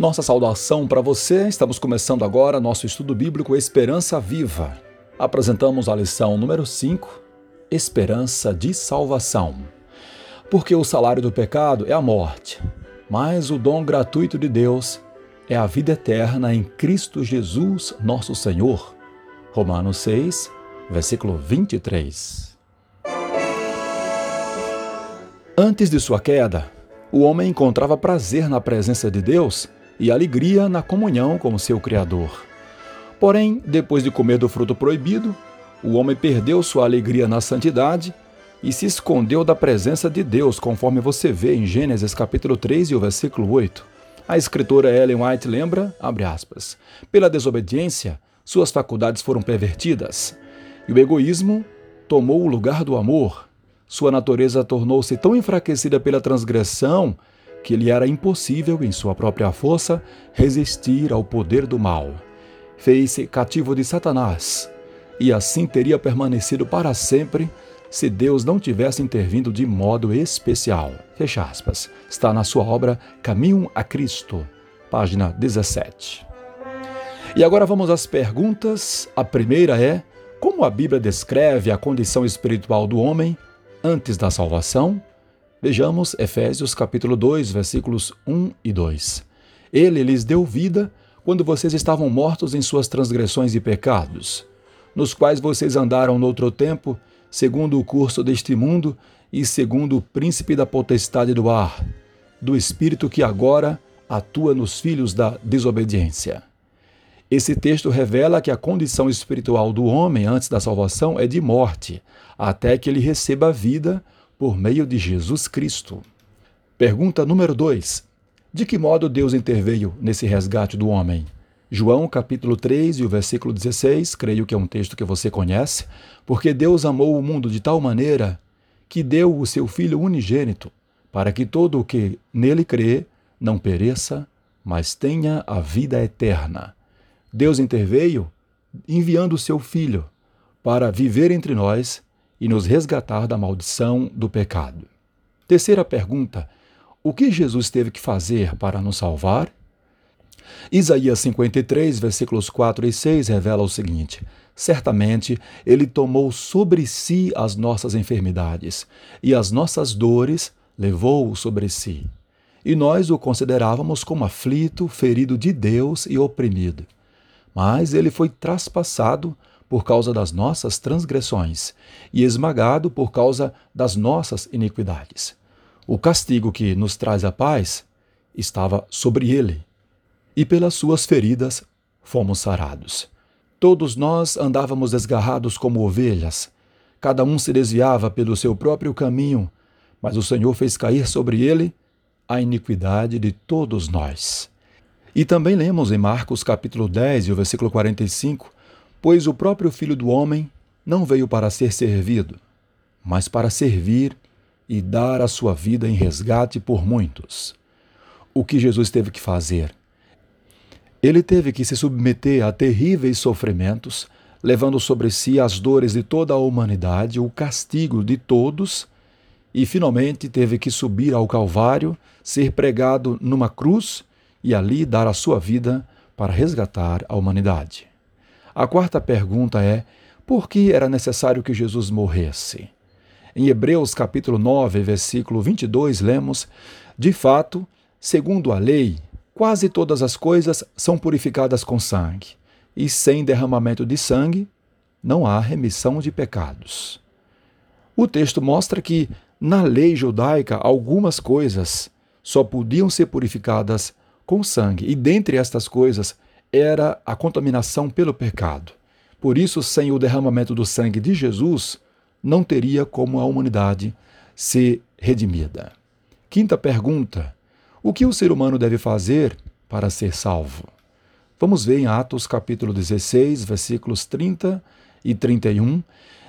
Nossa saudação para você. Estamos começando agora nosso estudo bíblico Esperança Viva. Apresentamos a lição número 5, Esperança de Salvação. Porque o salário do pecado é a morte, mas o dom gratuito de Deus é a vida eterna em Cristo Jesus, nosso Senhor. Romanos 6, versículo 23. Antes de sua queda, o homem encontrava prazer na presença de Deus e alegria na comunhão com seu Criador. Porém, depois de comer do fruto proibido, o homem perdeu sua alegria na santidade e se escondeu da presença de Deus, conforme você vê em Gênesis capítulo 3 e o versículo 8. A escritora Ellen White lembra, aspas, pela desobediência, suas faculdades foram pervertidas, e o egoísmo tomou o lugar do amor. Sua natureza tornou-se tão enfraquecida pela transgressão que lhe era impossível, em sua própria força, resistir ao poder do mal. Fez-se cativo de Satanás, e assim teria permanecido para sempre se Deus não tivesse intervindo de modo especial. Fecha aspas. Está na sua obra Caminho a Cristo, página 17. E agora vamos às perguntas. A primeira é: como a Bíblia descreve a condição espiritual do homem antes da salvação? Vejamos Efésios capítulo 2, versículos 1 e 2. Ele lhes deu vida quando vocês estavam mortos em suas transgressões e pecados, nos quais vocês andaram noutro tempo, segundo o curso deste mundo e segundo o príncipe da potestade do ar, do espírito que agora atua nos filhos da desobediência. Esse texto revela que a condição espiritual do homem antes da salvação é de morte, até que ele receba vida por meio de Jesus Cristo. Pergunta número 2. De que modo Deus interveio nesse resgate do homem? João capítulo 3 e o versículo 16, creio que é um texto que você conhece, porque Deus amou o mundo de tal maneira que deu o seu Filho unigênito, para que todo o que nele crê não pereça, mas tenha a vida eterna. Deus interveio enviando o seu Filho para viver entre nós e nos resgatar da maldição do pecado. Terceira pergunta: o que Jesus teve que fazer para nos salvar? Isaías 53, versículos 4 e 6 revela o seguinte: Certamente ele tomou sobre si as nossas enfermidades e as nossas dores levou sobre si. E nós o considerávamos como aflito, ferido de Deus e oprimido. Mas ele foi traspassado por causa das nossas transgressões e esmagado por causa das nossas iniquidades. O castigo que nos traz a paz estava sobre ele, e pelas suas feridas fomos sarados. Todos nós andávamos desgarrados como ovelhas, cada um se desviava pelo seu próprio caminho, mas o Senhor fez cair sobre ele a iniquidade de todos nós. E também lemos em Marcos capítulo 10 e o versículo 45 Pois o próprio Filho do Homem não veio para ser servido, mas para servir e dar a sua vida em resgate por muitos. O que Jesus teve que fazer? Ele teve que se submeter a terríveis sofrimentos, levando sobre si as dores de toda a humanidade, o castigo de todos, e finalmente teve que subir ao Calvário, ser pregado numa cruz e ali dar a sua vida para resgatar a humanidade. A quarta pergunta é: por que era necessário que Jesus morresse? Em Hebreus capítulo 9, versículo 22, lemos: De fato, segundo a lei, quase todas as coisas são purificadas com sangue, e sem derramamento de sangue não há remissão de pecados. O texto mostra que, na lei judaica, algumas coisas só podiam ser purificadas com sangue, e dentre estas coisas era a contaminação pelo pecado. Por isso, sem o derramamento do sangue de Jesus, não teria como a humanidade ser redimida. Quinta pergunta: o que o ser humano deve fazer para ser salvo? Vamos ver em Atos capítulo 16, versículos 30 e 31.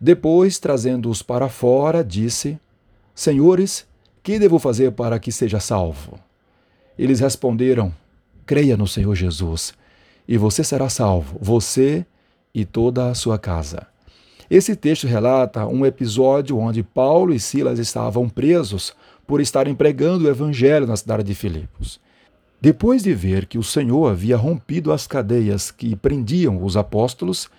Depois, trazendo-os para fora, disse: Senhores, que devo fazer para que seja salvo? Eles responderam: Creia no Senhor Jesus e você será salvo, você e toda a sua casa. Esse texto relata um episódio onde Paulo e Silas estavam presos por estarem pregando o evangelho na cidade de Filipos. Depois de ver que o Senhor havia rompido as cadeias que prendiam os apóstolos,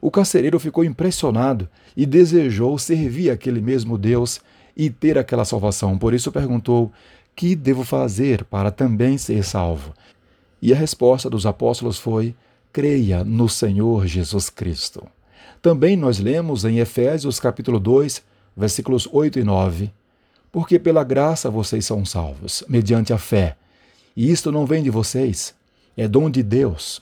o carcereiro ficou impressionado e desejou servir aquele mesmo Deus e ter aquela salvação. Por isso perguntou: Que devo fazer para também ser salvo? E a resposta dos apóstolos foi: Creia no Senhor Jesus Cristo. Também nós lemos em Efésios capítulo 2, versículos 8 e 9: Porque pela graça vocês são salvos, mediante a fé. E isto não vem de vocês, é dom de Deus,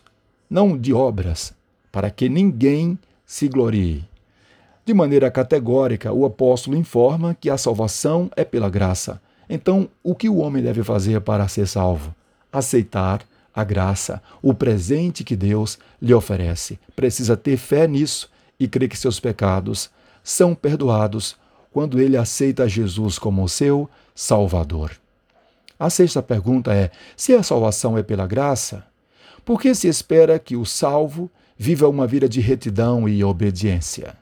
não de obras, para que ninguém se glorie. De maneira categórica, o apóstolo informa que a salvação é pela graça. Então, o que o homem deve fazer para ser salvo? Aceitar a graça, o presente que Deus lhe oferece. Precisa ter fé nisso e crer que seus pecados são perdoados quando ele aceita Jesus como seu Salvador. A sexta pergunta é: se a salvação é pela graça, por que se espera que o salvo viva uma vida de retidão e obediência?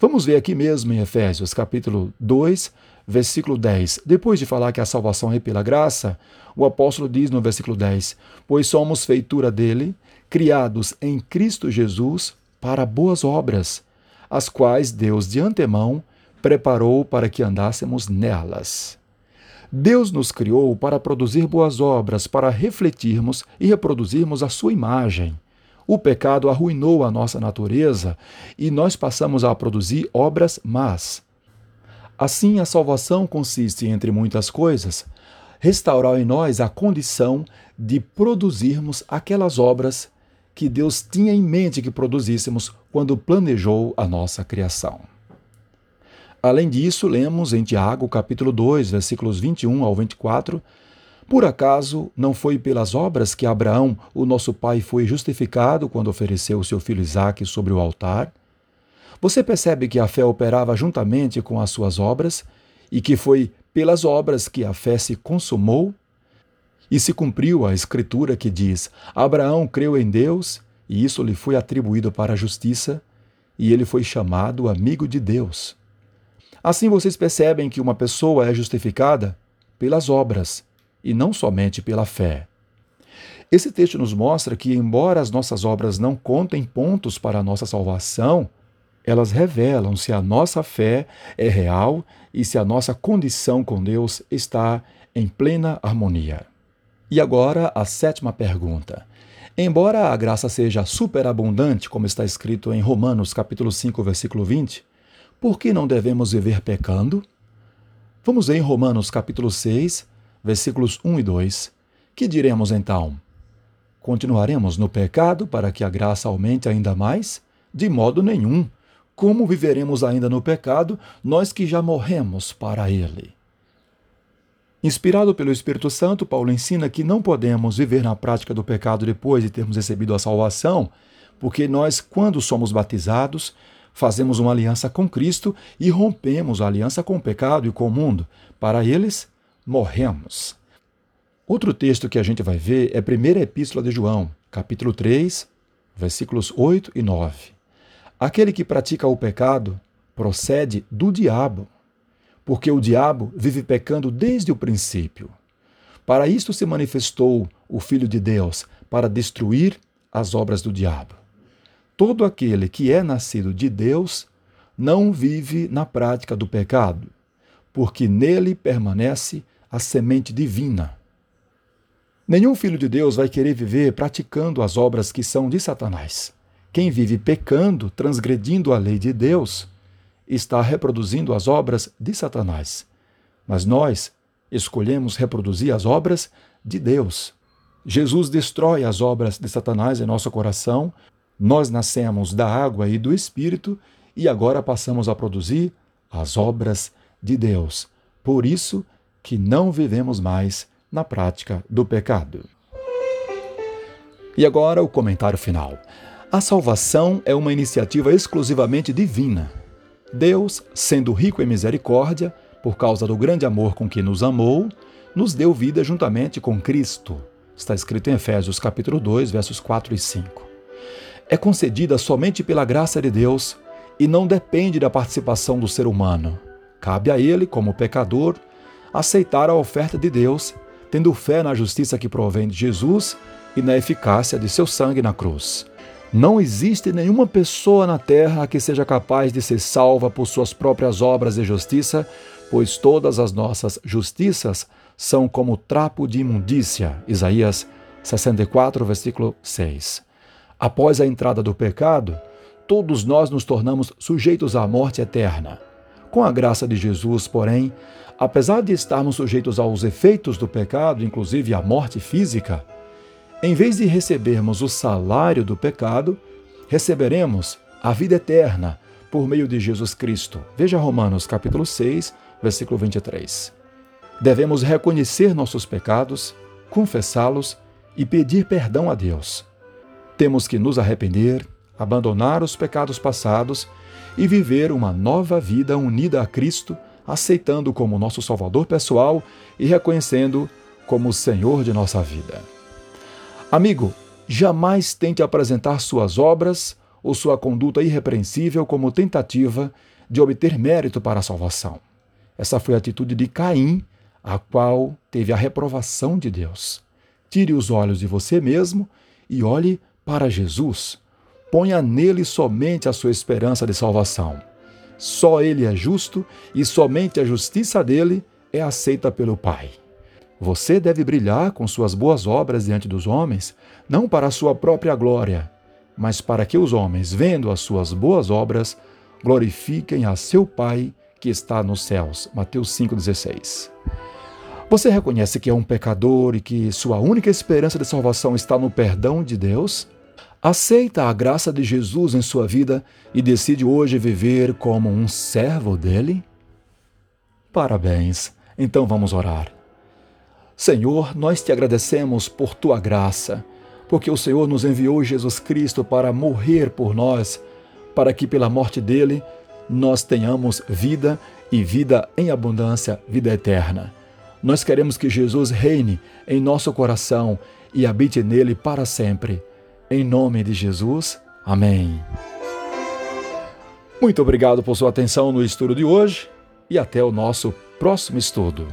Vamos ver aqui mesmo em Efésios, capítulo 2, versículo 10. Depois de falar que a salvação é pela graça, o apóstolo diz no versículo 10: Pois somos feitura dele, criados em Cristo Jesus para boas obras, as quais Deus de antemão preparou para que andássemos nelas. Deus nos criou para produzir boas obras, para refletirmos e reproduzirmos a sua imagem. O pecado arruinou a nossa natureza e nós passamos a produzir obras más. Assim, a salvação consiste, entre muitas coisas, restaurar em nós a condição de produzirmos aquelas obras que Deus tinha em mente que produzíssemos quando planejou a nossa criação. Além disso, lemos em Tiago, capítulo 2, versículos 21 ao 24, por acaso não foi pelas obras que Abraão, o nosso pai, foi justificado quando ofereceu seu filho Isaque sobre o altar? Você percebe que a fé operava juntamente com as suas obras e que foi pelas obras que a fé se consumou? E se cumpriu a escritura que diz: Abraão creu em Deus e isso lhe foi atribuído para a justiça, e ele foi chamado amigo de Deus. Assim vocês percebem que uma pessoa é justificada pelas obras e não somente pela fé. Esse texto nos mostra que, embora as nossas obras não contem pontos para a nossa salvação, elas revelam se a nossa fé é real e se a nossa condição com Deus está em plena harmonia. E agora a sétima pergunta. Embora a graça seja superabundante, como está escrito em Romanos capítulo 5, versículo 20, por que não devemos viver pecando? Vamos ver em Romanos capítulo 6, versículos 1 e 2. Que diremos então? Continuaremos no pecado para que a graça aumente ainda mais? De modo nenhum. Como viveremos ainda no pecado, nós que já morremos para ele? Inspirado pelo Espírito Santo, Paulo ensina que não podemos viver na prática do pecado depois de termos recebido a salvação, porque nós, quando somos batizados, fazemos uma aliança com Cristo e rompemos a aliança com o pecado e com o mundo. Para eles, morremos. Outro texto que a gente vai ver é a primeira epístola de João, capítulo 3, versículos 8 e 9. Aquele que pratica o pecado procede do diabo, porque o diabo vive pecando desde o princípio. Para isto se manifestou o Filho de Deus, para destruir as obras do diabo. Todo aquele que é nascido de Deus não vive na prática do pecado, porque nele permanece a semente divina. Nenhum filho de Deus vai querer viver praticando as obras que são de Satanás. Quem vive pecando, transgredindo a lei de Deus, está reproduzindo as obras de Satanás. Mas nós escolhemos reproduzir as obras de Deus. Jesus destrói as obras de Satanás em nosso coração nós nascemos da água e do Espírito e agora passamos a produzir as obras de Deus. Por isso que não vivemos mais na prática do pecado. E agora o comentário final. A salvação é uma iniciativa exclusivamente divina. Deus, sendo rico em misericórdia, por causa do grande amor com que nos amou, nos deu vida juntamente com Cristo. Está escrito em Efésios capítulo 2, versos 4 e 5 é concedida somente pela graça de Deus e não depende da participação do ser humano. Cabe a ele, como pecador, aceitar a oferta de Deus, tendo fé na justiça que provém de Jesus e na eficácia de seu sangue na cruz. Não existe nenhuma pessoa na terra que seja capaz de ser salva por suas próprias obras de justiça, pois todas as nossas justiças são como trapo de imundícia. Isaías 64, versículo 6. Após a entrada do pecado, todos nós nos tornamos sujeitos à morte eterna. Com a graça de Jesus, porém, apesar de estarmos sujeitos aos efeitos do pecado, inclusive à morte física, em vez de recebermos o salário do pecado, receberemos a vida eterna por meio de Jesus Cristo. Veja Romanos capítulo 6, versículo 23. Devemos reconhecer nossos pecados, confessá-los e pedir perdão a Deus. Temos que nos arrepender, abandonar os pecados passados e viver uma nova vida unida a Cristo, aceitando como nosso Salvador pessoal e reconhecendo como Senhor de nossa vida. Amigo, jamais tente apresentar suas obras ou sua conduta irrepreensível como tentativa de obter mérito para a salvação. Essa foi a atitude de Caim, a qual teve a reprovação de Deus. Tire os olhos de você mesmo e olhe para Jesus. Ponha nele somente a sua esperança de salvação. Só ele é justo e somente a justiça dele é aceita pelo Pai. Você deve brilhar com suas boas obras diante dos homens, não para a sua própria glória, mas para que os homens, vendo as suas boas obras, glorifiquem a seu Pai que está nos céus. Mateus 5,16. Você reconhece que é um pecador e que sua única esperança de salvação está no perdão de Deus? Aceita a graça de Jesus em sua vida e decide hoje viver como um servo dele? Parabéns! Então vamos orar. Senhor, nós te agradecemos por tua graça, porque o Senhor nos enviou Jesus Cristo para morrer por nós, para que pela morte dele nós tenhamos vida e vida em abundância, vida eterna. Nós queremos que Jesus reine em nosso coração e habite nele para sempre. Em nome de Jesus, amém. Muito obrigado por sua atenção no estudo de hoje e até o nosso próximo estudo.